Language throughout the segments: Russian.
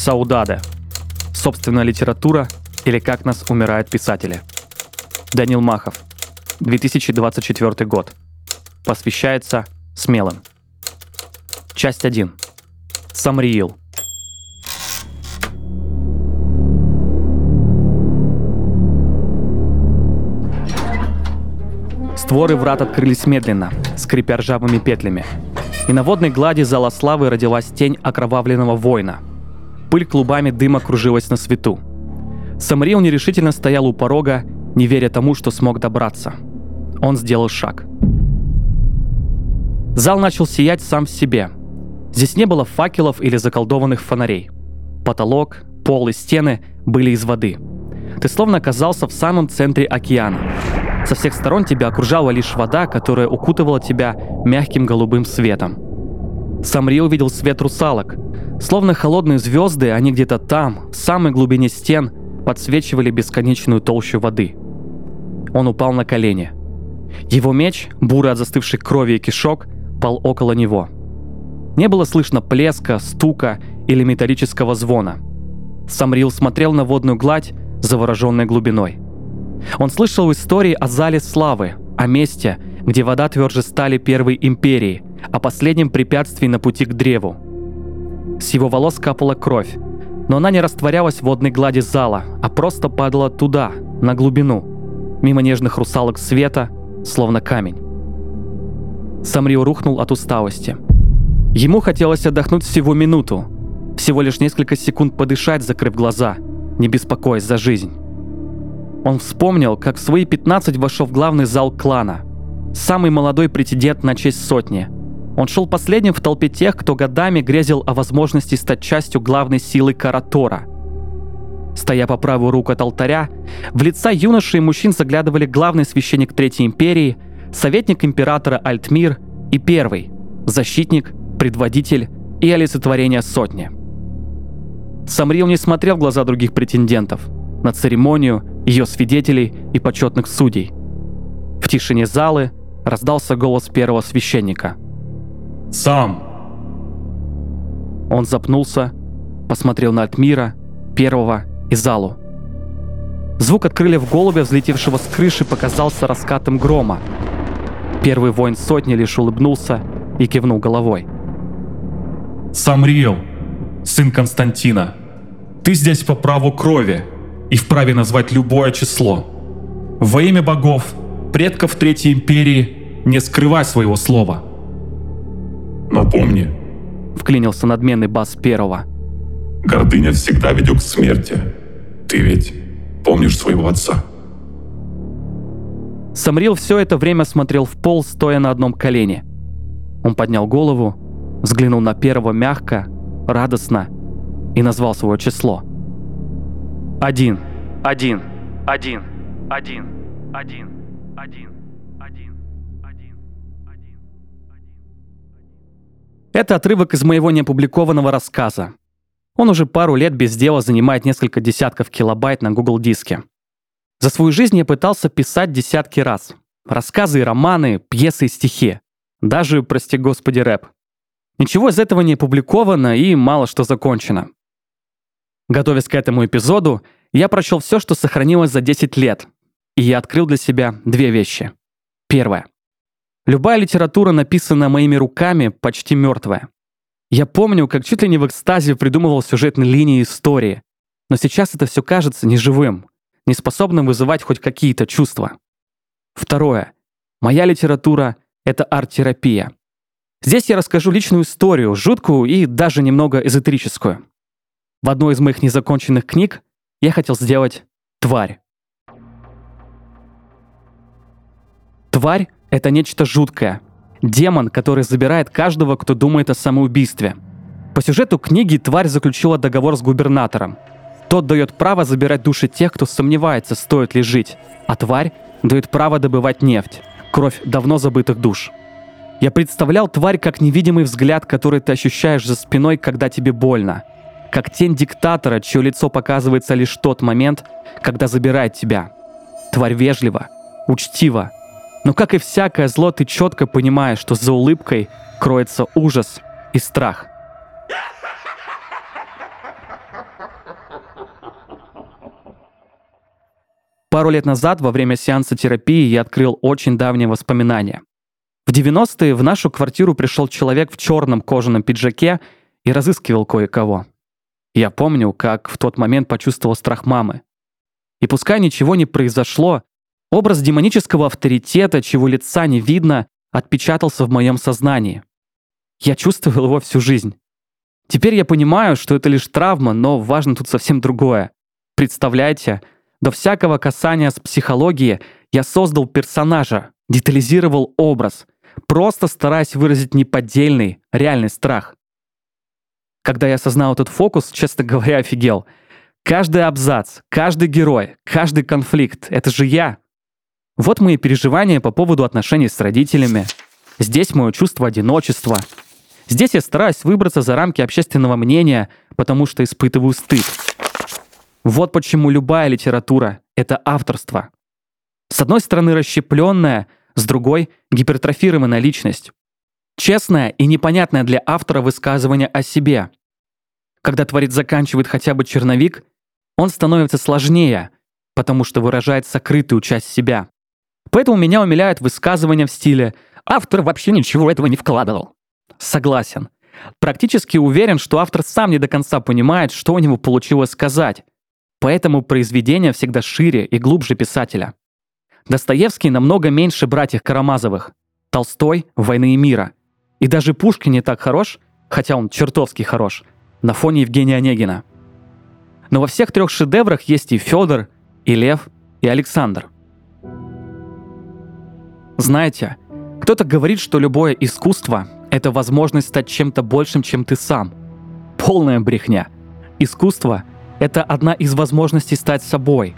Саудаде. Собственная литература или как нас умирают писатели. Данил Махов. 2024 год. Посвящается смелым. Часть 1. Самриил. Створы врат открылись медленно, скрипя ржавыми петлями. И на водной глади зала славы родилась тень окровавленного воина. Пыль клубами дыма кружилась на свету. Самриил нерешительно стоял у порога, не веря тому, что смог добраться. Он сделал шаг. Зал начал сиять сам в себе. Здесь не было факелов или заколдованных фонарей. Потолок, пол и стены были из воды. Ты словно оказался в самом центре океана. Со всех сторон тебя окружала лишь вода, которая укутывала тебя мягким голубым светом. Самри увидел свет русалок. Словно холодные звезды, они где-то там, в самой глубине стен, подсвечивали бесконечную толщу воды. Он упал на колени. Его меч, бурый от застывшей крови и кишок, пал около него. Не было слышно плеска, стука или металлического звона. Самрил смотрел на водную гладь, завороженной глубиной – он слышал истории о зале славы, о месте, где вода тверже стали первой империи, о последнем препятствии на пути к древу. С его волос капала кровь, но она не растворялась в водной глади зала, а просто падала туда, на глубину, мимо нежных русалок света, словно камень. Самрио рухнул от усталости. Ему хотелось отдохнуть всего минуту, всего лишь несколько секунд подышать, закрыв глаза, не беспокоясь за жизнь. Он вспомнил, как в свои 15 вошел в главный зал клана. Самый молодой претендент на честь сотни. Он шел последним в толпе тех, кто годами грезил о возможности стать частью главной силы Каратора. Стоя по правую руку от алтаря, в лица юношей и мужчин заглядывали главный священник Третьей Империи, советник императора Альтмир и первый – защитник, предводитель и олицетворение сотни. Самрил не смотрел в глаза других претендентов, на церемонию ее свидетелей и почетных судей. В тишине залы раздался голос первого священника. «Сам!» Он запнулся, посмотрел на Альтмира, первого и залу. Звук от крыльев голубя, взлетевшего с крыши, показался раскатом грома. Первый воин сотни лишь улыбнулся и кивнул головой. «Самриел, сын Константина, ты здесь по праву крови и вправе назвать любое число. Во имя богов, предков Третьей Империи, не скрывай своего слова. Но помни, вклинился надменный бас первого. Гордыня всегда ведет к смерти. Ты ведь помнишь своего отца? Самрил все это время смотрел в пол, стоя на одном колене. Он поднял голову, взглянул на первого мягко, радостно и назвал свое число – один. Один. Один. Один. Один. Один. Один. Один. Это отрывок из моего неопубликованного рассказа. Он уже пару лет без дела занимает несколько десятков килобайт на Google диске. За свою жизнь я пытался писать десятки раз. Рассказы романы, пьесы и стихи. Даже, прости господи, рэп. Ничего из этого не опубликовано и мало что закончено. Готовясь к этому эпизоду, я прочел все, что сохранилось за 10 лет, и я открыл для себя две вещи. Первое. Любая литература, написанная моими руками, почти мертвая. Я помню, как чуть ли не в экстазе придумывал сюжетные линии истории, но сейчас это все кажется неживым, неспособным вызывать хоть какие-то чувства. Второе. Моя литература — это арт-терапия. Здесь я расскажу личную историю, жуткую и даже немного эзотерическую. В одной из моих незаконченных книг я хотел сделать тварь. Тварь — это нечто жуткое. Демон, который забирает каждого, кто думает о самоубийстве. По сюжету книги тварь заключила договор с губернатором. Тот дает право забирать души тех, кто сомневается, стоит ли жить, а тварь дает право добывать нефть, кровь давно забытых душ. Я представлял тварь как невидимый взгляд, который ты ощущаешь за спиной, когда тебе больно — как тень диктатора, чье лицо показывается лишь тот момент, когда забирает тебя. Тварь вежлива, учтива, но как и всякое зло, ты четко понимаешь, что за улыбкой кроется ужас и страх. Пару лет назад во время сеанса терапии я открыл очень давние воспоминания. В 90-е в нашу квартиру пришел человек в черном кожаном пиджаке и разыскивал кое-кого. Я помню, как в тот момент почувствовал страх мамы. И пускай ничего не произошло, образ демонического авторитета, чего лица не видно, отпечатался в моем сознании. Я чувствовал его всю жизнь. Теперь я понимаю, что это лишь травма, но важно тут совсем другое. Представляете, до всякого касания с психологией я создал персонажа, детализировал образ, просто стараясь выразить неподдельный, реальный страх. Когда я осознал этот фокус, честно говоря, офигел. Каждый абзац, каждый герой, каждый конфликт — это же я. Вот мои переживания по поводу отношений с родителями. Здесь мое чувство одиночества. Здесь я стараюсь выбраться за рамки общественного мнения, потому что испытываю стыд. Вот почему любая литература — это авторство. С одной стороны расщепленная, с другой — гипертрофированная личность. Честное и непонятное для автора высказывание о себе. Когда творец заканчивает хотя бы черновик, он становится сложнее, потому что выражает сокрытую часть себя. Поэтому меня умиляют высказывания в стиле «автор вообще ничего этого не вкладывал». Согласен. Практически уверен, что автор сам не до конца понимает, что у него получилось сказать. Поэтому произведение всегда шире и глубже писателя. Достоевский намного меньше братьев Карамазовых. Толстой — «Войны и мира». И даже Пушкин не так хорош, хотя он чертовски хорош, на фоне Евгения Онегина. Но во всех трех шедеврах есть и Федор, и Лев, и Александр. Знаете, кто-то говорит, что любое искусство — это возможность стать чем-то большим, чем ты сам. Полная брехня. Искусство — это одна из возможностей стать собой,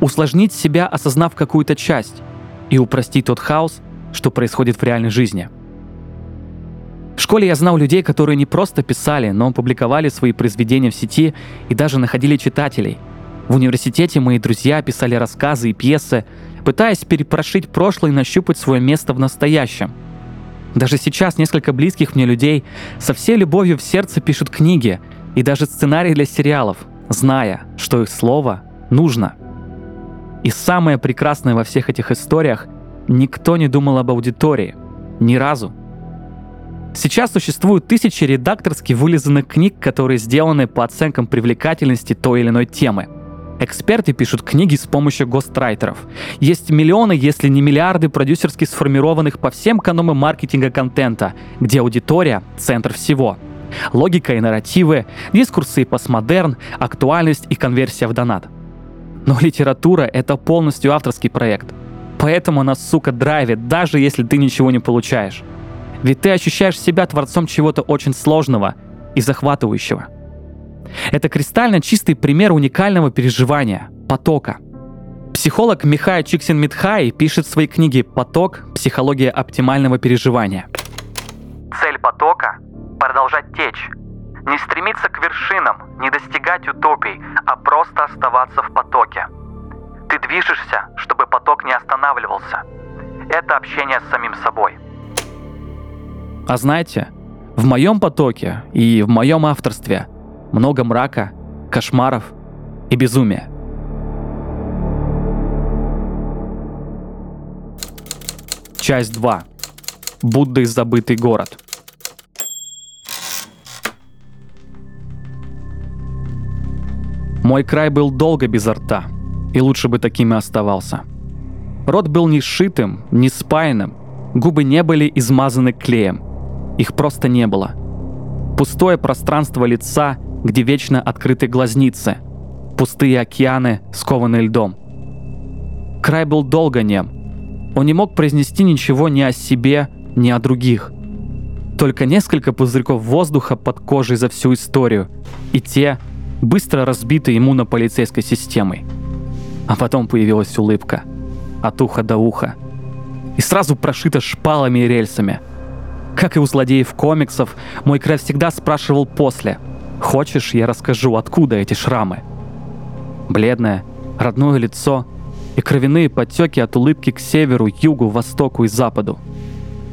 усложнить себя, осознав какую-то часть, и упростить тот хаос, что происходит в реальной жизни. В школе я знал людей, которые не просто писали, но публиковали свои произведения в сети и даже находили читателей. В университете мои друзья писали рассказы и пьесы, пытаясь перепрошить прошлое и нащупать свое место в настоящем. Даже сейчас несколько близких мне людей со всей любовью в сердце пишут книги и даже сценарии для сериалов, зная, что их слово нужно. И самое прекрасное во всех этих историях – никто не думал об аудитории. Ни разу. Сейчас существуют тысячи редакторски вылизанных книг, которые сделаны по оценкам привлекательности той или иной темы – Эксперты пишут книги с помощью гострайтеров. Есть миллионы, если не миллиарды продюсерски сформированных по всем канонам маркетинга контента, где аудитория — центр всего. Логика и нарративы, дискурсы и постмодерн, актуальность и конверсия в донат. Но литература — это полностью авторский проект. Поэтому она, сука, драйвит, даже если ты ничего не получаешь. Ведь ты ощущаешь себя творцом чего-то очень сложного и захватывающего — это кристально чистый пример уникального переживания – потока. Психолог Михай Чиксин-Митхай пишет в своей книге «Поток. Психология оптимального переживания». Цель потока – продолжать течь. Не стремиться к вершинам, не достигать утопий, а просто оставаться в потоке. Ты движешься, чтобы поток не останавливался. Это общение с самим собой. А знаете, в моем потоке и в моем авторстве – много мрака, кошмаров и безумия. Часть 2. Будда и забытый город. Мой край был долго без рта, и лучше бы таким и оставался. Рот был не сшитым, не спаянным, губы не были измазаны клеем. Их просто не было. Пустое пространство лица где вечно открыты глазницы, пустые океаны, скованные льдом. Край был долго нем. Он не мог произнести ничего ни о себе, ни о других. Только несколько пузырьков воздуха под кожей за всю историю, и те быстро разбиты иммунополицейской системой. А потом появилась улыбка. От уха до уха. И сразу прошита шпалами и рельсами. Как и у злодеев комиксов, мой край всегда спрашивал после – Хочешь, я расскажу, откуда эти шрамы? Бледное, родное лицо и кровяные подтеки от улыбки к северу, югу, востоку и западу.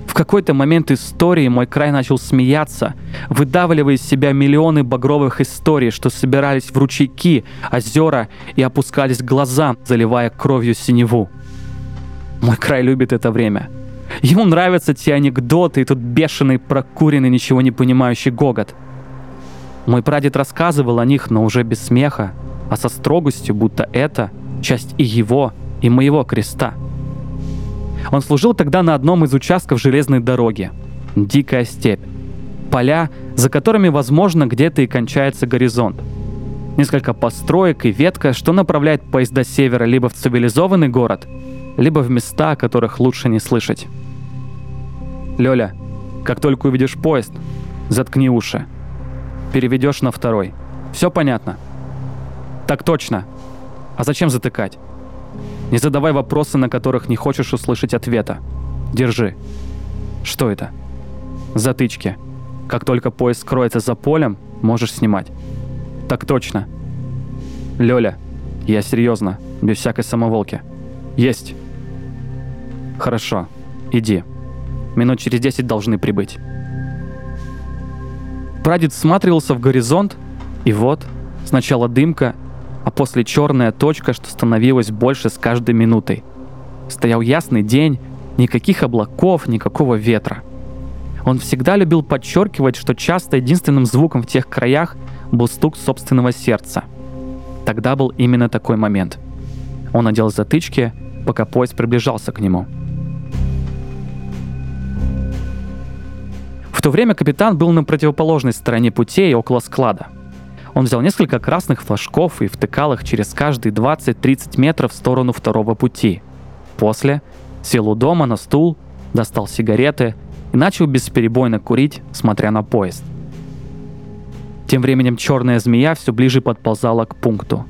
В какой-то момент истории мой край начал смеяться, выдавливая из себя миллионы багровых историй, что собирались в ручейки, озера и опускались глаза, заливая кровью синеву. Мой край любит это время. Ему нравятся те анекдоты и тут бешеный, прокуренный, ничего не понимающий гогот. Мой прадед рассказывал о них, но уже без смеха, а со строгостью, будто это часть и его, и моего креста. Он служил тогда на одном из участков железной дороги. Дикая степь. Поля, за которыми, возможно, где-то и кончается горизонт. Несколько построек и ветка, что направляет поезда севера либо в цивилизованный город, либо в места, о которых лучше не слышать. Лёля, как только увидишь поезд, заткни уши. Переведешь на второй. Все понятно? Так точно. А зачем затыкать? Не задавай вопросы, на которых не хочешь услышать ответа. Держи. Что это? Затычки. Как только поезд скроется за полем, можешь снимать. Так точно. Лёля, я серьезно, без всякой самоволки. Есть. Хорошо, иди. Минут через десять должны прибыть. Прадед всматривался в горизонт, и вот сначала дымка, а после черная точка, что становилась больше с каждой минутой. Стоял ясный день, никаких облаков, никакого ветра. Он всегда любил подчеркивать, что часто единственным звуком в тех краях был стук собственного сердца. Тогда был именно такой момент. Он надел затычки, пока поезд приближался к нему. То время капитан был на противоположной стороне путей около склада. Он взял несколько красных флажков и втыкал их через каждые 20-30 метров в сторону второго пути. После сел у дома на стул, достал сигареты и начал бесперебойно курить, смотря на поезд. Тем временем черная змея все ближе подползала к пункту.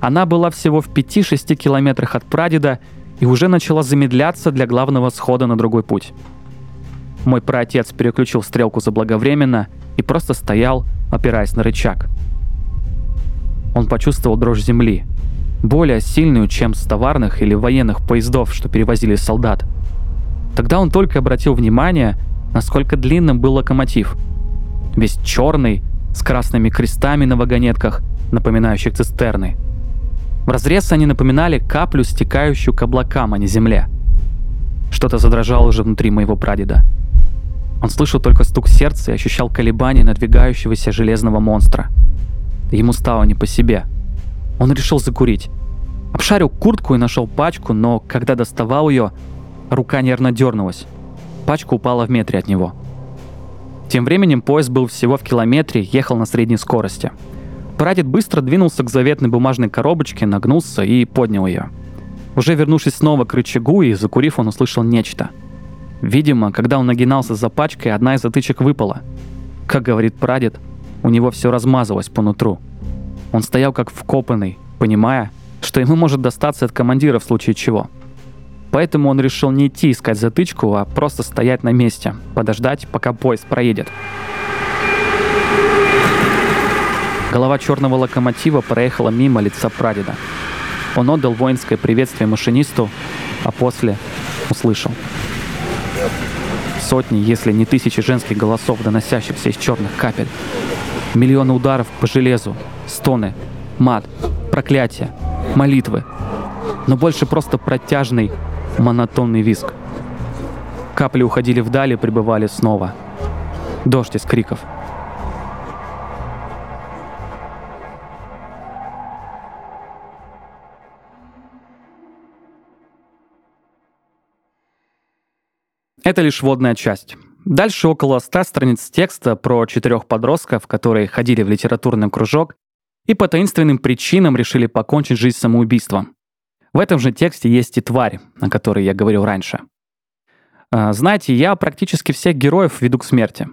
Она была всего в 5-6 километрах от прадеда и уже начала замедляться для главного схода на другой путь. Мой праотец переключил стрелку заблаговременно и просто стоял, опираясь на рычаг. Он почувствовал дрожь земли, более сильную, чем с товарных или военных поездов, что перевозили солдат. Тогда он только обратил внимание, насколько длинным был локомотив. Весь черный, с красными крестами на вагонетках, напоминающих цистерны. В разрез они напоминали каплю, стекающую к облакам, а не земле. Что-то задрожало уже внутри моего прадеда. Он слышал только стук сердца и ощущал колебания надвигающегося железного монстра. Ему стало не по себе. Он решил закурить. Обшарил куртку и нашел пачку, но когда доставал ее, рука нервно дернулась. Пачка упала в метре от него. Тем временем поезд был всего в километре, ехал на средней скорости. Прадед быстро двинулся к заветной бумажной коробочке, нагнулся и поднял ее. Уже вернувшись снова к рычагу и закурив, он услышал нечто – Видимо, когда он нагинался за пачкой, одна из затычек выпала. Как говорит прадед, у него все размазалось по нутру. Он стоял как вкопанный, понимая, что ему может достаться от командира в случае чего. Поэтому он решил не идти искать затычку, а просто стоять на месте, подождать, пока поезд проедет. Голова черного локомотива проехала мимо лица прадеда. Он отдал воинское приветствие машинисту, а после услышал – Сотни, если не тысячи женских голосов, доносящихся из черных капель. Миллионы ударов по железу, стоны, мат, проклятия, молитвы. Но больше просто протяжный, монотонный визг. Капли уходили вдали прибывали снова. Дождь из криков — Это лишь вводная часть. Дальше около 100 страниц текста про четырех подростков, которые ходили в литературный кружок и по таинственным причинам решили покончить жизнь самоубийством. В этом же тексте есть и тварь, о которой я говорил раньше. А, знаете, я практически всех героев веду к смерти.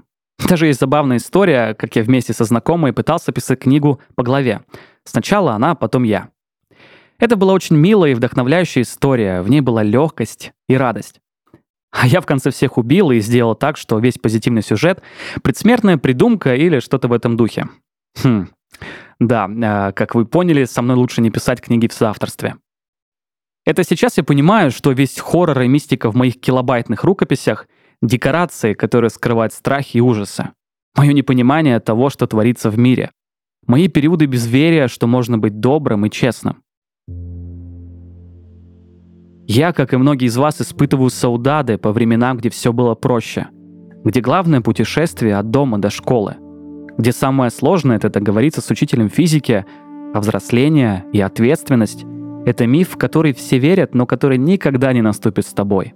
Даже есть забавная история, как я вместе со знакомой пытался писать книгу по главе. Сначала она, потом я. Это была очень милая и вдохновляющая история, в ней была легкость и радость. А я в конце всех убил и сделал так, что весь позитивный сюжет — предсмертная придумка или что-то в этом духе. Хм. Да, э, как вы поняли, со мной лучше не писать книги в соавторстве. Это сейчас я понимаю, что весь хоррор и мистика в моих килобайтных рукописях Декорации, которые скрывают страхи и ужасы. Мое непонимание того, что творится в мире. Мои периоды безверия, что можно быть добрым и честным. Я, как и многие из вас, испытываю саудады по временам, где все было проще. Где главное путешествие от дома до школы. Где самое сложное — это договориться с учителем физики, а взросление и ответственность — это миф, в который все верят, но который никогда не наступит с тобой.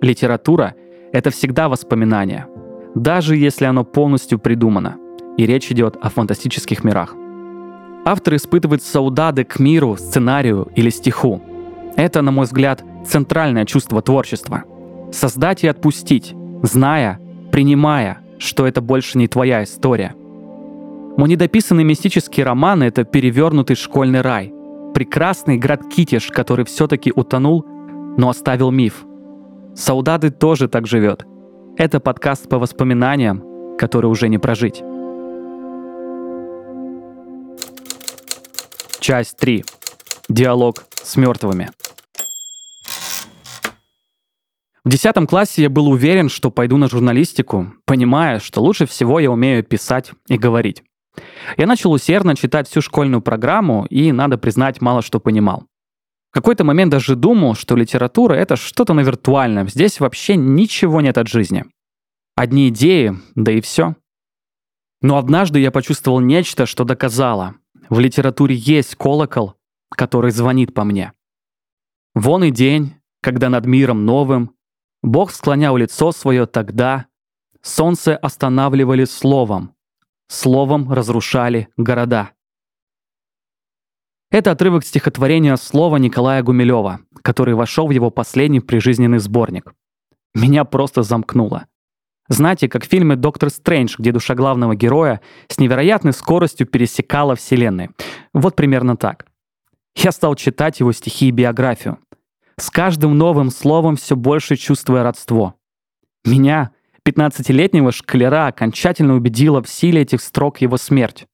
Литература — это всегда воспоминание, даже если оно полностью придумано, и речь идет о фантастических мирах. Автор испытывает саудады к миру, сценарию или стиху. Это, на мой взгляд, центральное чувство творчества. Создать и отпустить, зная, принимая, что это больше не твоя история. Мой недописанный мистический роман — это перевернутый школьный рай. Прекрасный град Китиш, который все-таки утонул, но оставил миф. Саудады тоже так живет. Это подкаст по воспоминаниям, которые уже не прожить. Часть 3. Диалог с мертвыми. В 10 классе я был уверен, что пойду на журналистику, понимая, что лучше всего я умею писать и говорить. Я начал усердно читать всю школьную программу и, надо признать, мало что понимал. В какой-то момент даже думал, что литература — это что-то на виртуальном, здесь вообще ничего нет от жизни. Одни идеи, да и все. Но однажды я почувствовал нечто, что доказало. В литературе есть колокол, который звонит по мне. Вон и день, когда над миром новым Бог склонял лицо свое тогда, солнце останавливали словом, словом разрушали города. Это отрывок стихотворения «Слово» Николая Гумилева, который вошел в его последний прижизненный сборник. Меня просто замкнуло. Знаете, как в фильме «Доктор Стрэндж», где душа главного героя с невероятной скоростью пересекала вселенные. Вот примерно так. Я стал читать его стихи и биографию. С каждым новым словом все больше чувствуя родство. Меня, 15-летнего шкалера, окончательно убедила в силе этих строк его смерть.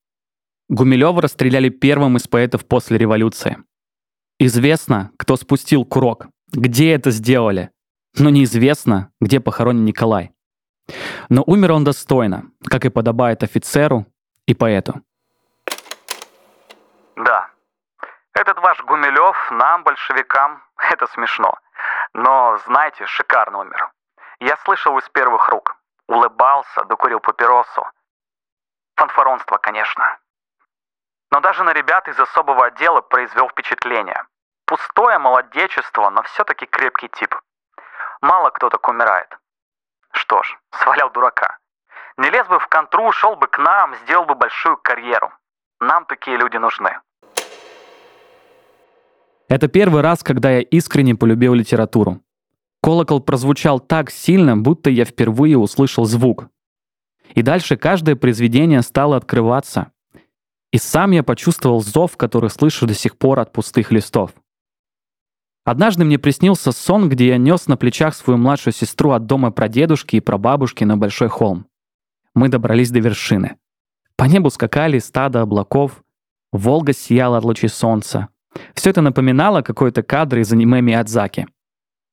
Гумилева расстреляли первым из поэтов после революции. Известно, кто спустил курок, где это сделали, но неизвестно, где похоронен Николай. Но умер он достойно, как и подобает офицеру и поэту. Да, этот ваш Гумилев нам, большевикам, это смешно. Но, знаете, шикарный умер. Я слышал из первых рук. Улыбался, докурил папиросу. Фанфаронство, конечно. Но даже на ребят из особого отдела произвел впечатление. Пустое молодечество, но все-таки крепкий тип. Мало кто так умирает. Что ж, свалял дурака. Не лез бы в контру, шел бы к нам, сделал бы большую карьеру. Нам такие люди нужны. Это первый раз, когда я искренне полюбил литературу. Колокол прозвучал так сильно, будто я впервые услышал звук. И дальше каждое произведение стало открываться, и сам я почувствовал зов, который слышу до сих пор от пустых листов. Однажды мне приснился сон, где я нес на плечах свою младшую сестру от дома прадедушки и прабабушки на большой холм. Мы добрались до вершины. По небу скакали стадо облаков, Волга сияла от лучей солнца. Все это напоминало какой-то кадр из аниме Миядзаки.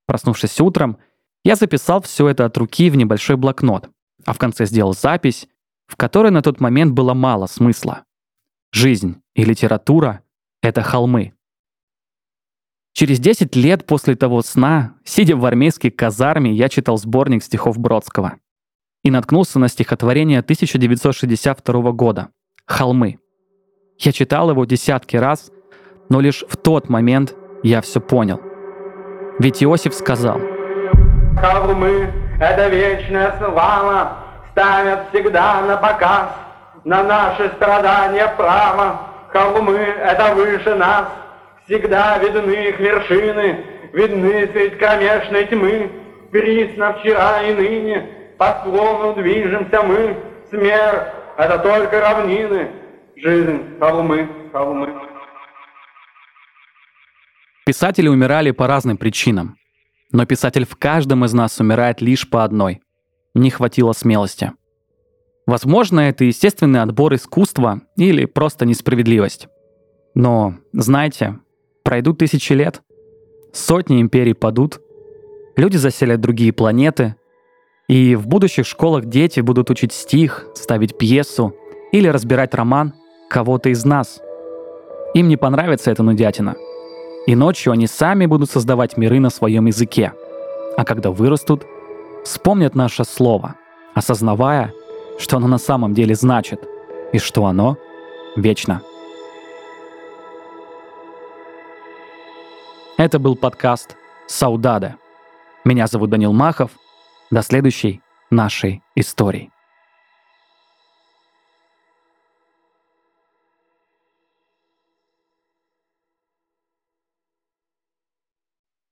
Проснувшись утром, я записал все это от руки в небольшой блокнот, а в конце сделал запись, в которой на тот момент было мало смысла. Жизнь и литература — это холмы. Через 10 лет после того сна, сидя в армейской казарме, я читал сборник стихов Бродского и наткнулся на стихотворение 1962 года «Холмы». Я читал его десятки раз, но лишь в тот момент я все понял. Ведь Иосиф сказал «Холмы — это вечная слава, ставят всегда на показ, на наши страдания право, холмы — это выше нас, всегда видны их вершины, видны средь кромешной тьмы, присно вчера и ныне, по склону движемся мы, смерть — это только равнины, жизнь — холмы, холмы. Писатели умирали по разным причинам. Но писатель в каждом из нас умирает лишь по одной. Не хватило смелости. Возможно, это естественный отбор искусства или просто несправедливость. Но, знаете, пройдут тысячи лет, сотни империй падут, люди заселят другие планеты, И в будущих школах дети будут учить стих, ставить пьесу или разбирать роман кого-то из нас. Им не понравится эта нудятина. И ночью они сами будут создавать миры на своем языке. А когда вырастут, вспомнят наше слово, осознавая, что оно на самом деле значит и что оно вечно. Это был подкаст «Саудада». Меня зовут Данил Махов. До следующей нашей истории.